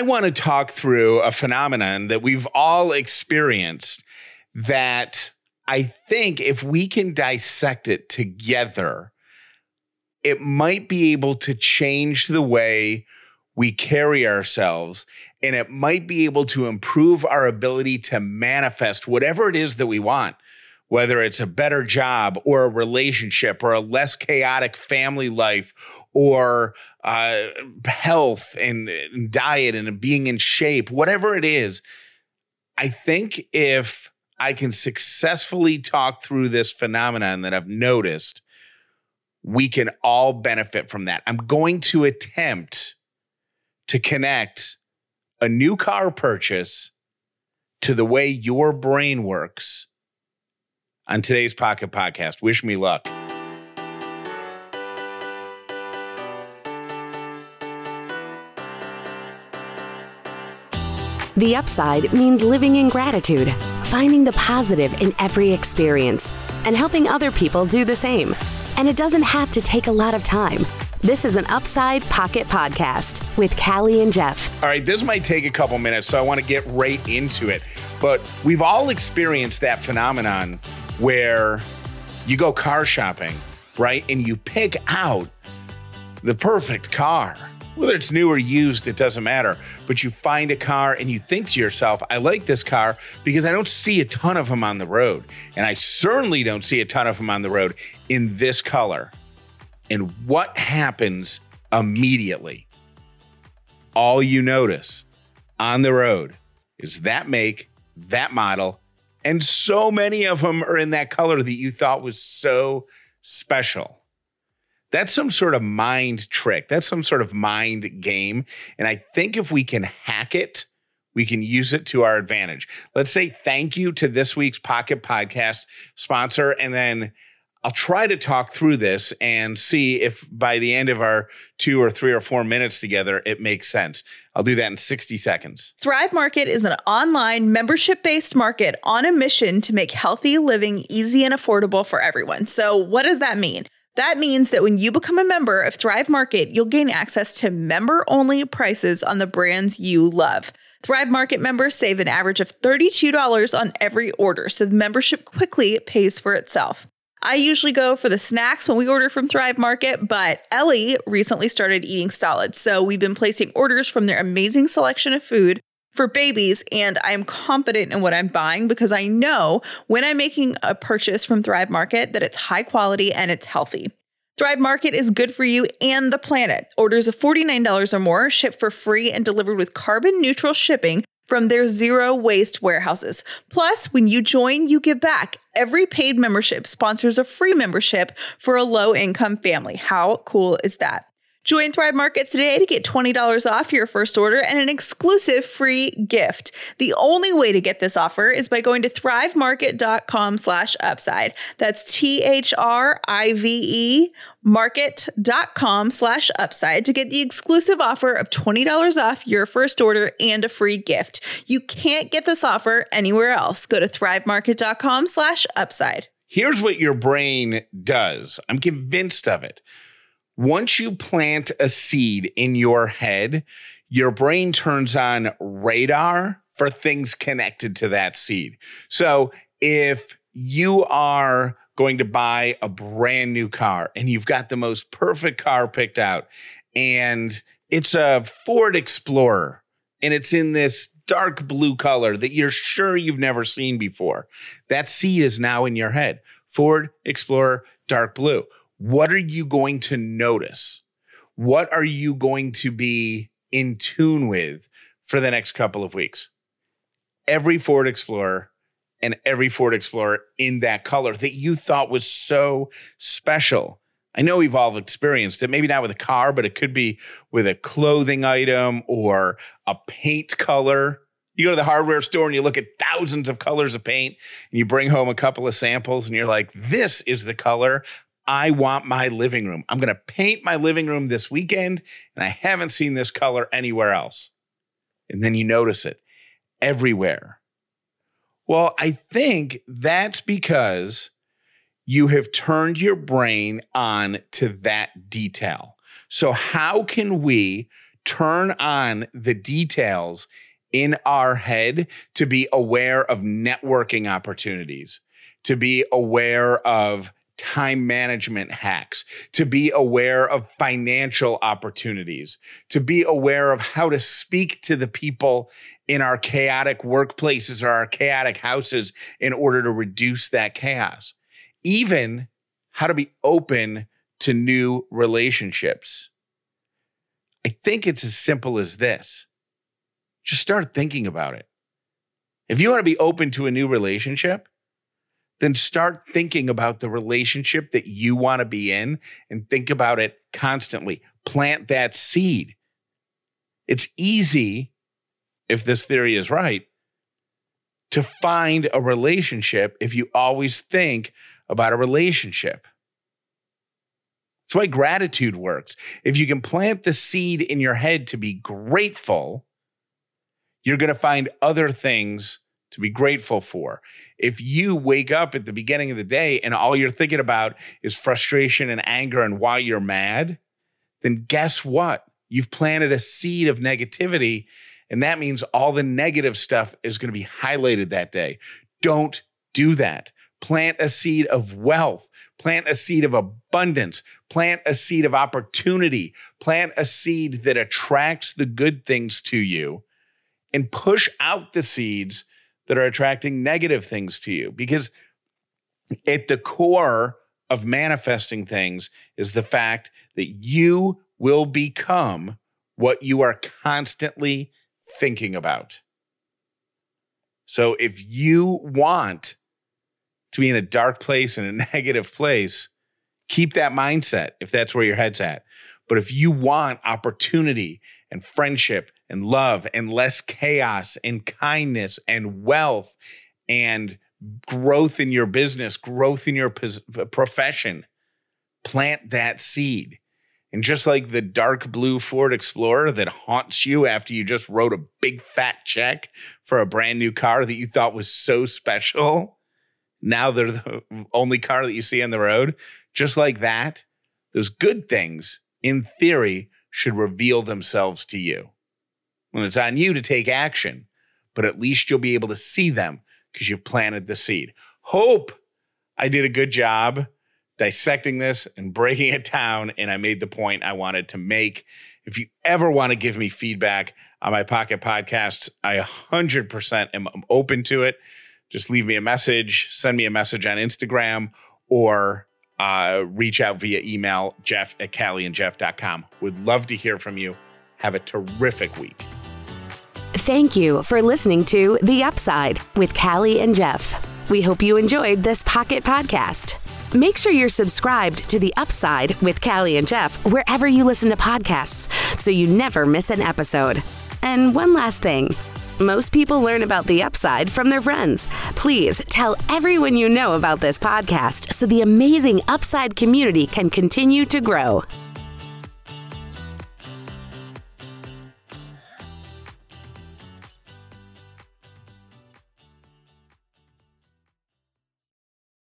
I want to talk through a phenomenon that we've all experienced that I think if we can dissect it together, it might be able to change the way we carry ourselves and it might be able to improve our ability to manifest whatever it is that we want whether it's a better job or a relationship or a less chaotic family life or uh, health and, and diet and being in shape, whatever it is, I think if I can successfully talk through this phenomenon that I've noticed, we can all benefit from that. I'm going to attempt to connect a new car purchase to the way your brain works on today's Pocket Podcast. Wish me luck. The upside means living in gratitude, finding the positive in every experience, and helping other people do the same. And it doesn't have to take a lot of time. This is an Upside Pocket Podcast with Callie and Jeff. All right, this might take a couple minutes, so I want to get right into it. But we've all experienced that phenomenon where you go car shopping, right? And you pick out the perfect car. Whether it's new or used, it doesn't matter. But you find a car and you think to yourself, I like this car because I don't see a ton of them on the road. And I certainly don't see a ton of them on the road in this color. And what happens immediately? All you notice on the road is that make, that model, and so many of them are in that color that you thought was so special. That's some sort of mind trick. That's some sort of mind game. And I think if we can hack it, we can use it to our advantage. Let's say thank you to this week's Pocket Podcast sponsor. And then I'll try to talk through this and see if by the end of our two or three or four minutes together, it makes sense. I'll do that in 60 seconds. Thrive Market is an online membership based market on a mission to make healthy living easy and affordable for everyone. So, what does that mean? That means that when you become a member of Thrive Market, you'll gain access to member only prices on the brands you love. Thrive Market members save an average of $32 on every order, so the membership quickly pays for itself. I usually go for the snacks when we order from Thrive Market, but Ellie recently started eating solids. So we've been placing orders from their amazing selection of food for babies, and I'm confident in what I'm buying because I know when I'm making a purchase from Thrive Market that it's high quality and it's healthy. Thrive Market is good for you and the planet. Orders of $49 or more ship for free and delivered with carbon neutral shipping from their zero waste warehouses. Plus, when you join, you give back. Every paid membership sponsors a free membership for a low income family. How cool is that? Join Thrive Markets today to get $20 off your first order and an exclusive free gift. The only way to get this offer is by going to thrivemarket.com slash upside. That's T-H-R-I-V-E market.com slash upside to get the exclusive offer of $20 off your first order and a free gift. You can't get this offer anywhere else. Go to thrivemarket.com slash upside. Here's what your brain does. I'm convinced of it once you plant a seed in your head, your brain turns on radar for things connected to that seed. So if you are going to buy a brand new car and you've got the most perfect car picked out and it's a Ford Explorer and it's in this dark blue color that you're sure you've never seen before. That seed is now in your head. Ford Explorer dark blue what are you going to notice? What are you going to be in tune with for the next couple of weeks? Every Ford Explorer and every Ford Explorer in that color that you thought was so special. I know we've all experienced it, maybe not with a car, but it could be with a clothing item or a paint color. You go to the hardware store and you look at thousands of colors of paint and you bring home a couple of samples and you're like, this is the color I want my living room. I'm going to paint my living room this weekend, and I haven't seen this color anywhere else. And then you notice it everywhere. Well, I think that's because you have turned your brain on to that detail. So, how can we turn on the details in our head to be aware of networking opportunities, to be aware of time management hacks, to be aware of financial opportunities, to be aware of how to speak to the people in our chaotic workplaces or our chaotic houses in order to reduce that chaos. Even how to be open to new relationships. I think it's as simple as this. Just start thinking about it. If you want to be open to a new relationship, then start thinking about the relationship that you want to be in and think about it constantly. Plant that seed. It's easy, if this theory is right, to find a relationship if you always think about a relationship. That's why gratitude works. If you can plant the seed in your head to be grateful, you're going to find other things to be grateful for. If you wake up at the beginning of the day and all you're thinking about is frustration and anger and why you're mad, then guess what? You've planted a seed of negativity, and that means all the negative stuff is going to be highlighted that day. Don't do that. Plant a seed of wealth, plant a seed of abundance, plant a seed of opportunity, plant a seed that attracts the good things to you, and push out the seeds that are attracting negative things to you. Because at the core of manifesting things is the fact that you will become what you are constantly thinking about. So if you want to be in a dark place and a negative place, keep that mindset if that's where your head's at. But if you want opportunity and friendship and love and less chaos and kindness and wealth and growth in your business, growth in your profession, plant that seed. And just like the dark blue Ford Explorer that haunts you after you just wrote a big fat check for a brand new car that you thought was so special, now they're the only car that you see on the road. Just like that, those good things, in theory, should reveal themselves to you. When it's on you to take action, but at least you'll be able to see them because you've planted the seed. Hope I did a good job dissecting this and breaking it down, and I made the point I wanted to make. If you ever want to give me feedback on my pocket podcasts, I 100% am open to it. Just leave me a message, send me a message on Instagram, or uh, reach out via email, jeff at callieandjeff.com. Would love to hear from you. Have a terrific week. Thank you for listening to The Upside with Callie and Jeff. We hope you enjoyed this Pocket Podcast. Make sure you're subscribed to The Upside with Callie and Jeff wherever you listen to podcasts so you never miss an episode. And one last thing. Most people learn about the upside from their friends. Please tell everyone you know about this podcast so the amazing upside community can continue to grow.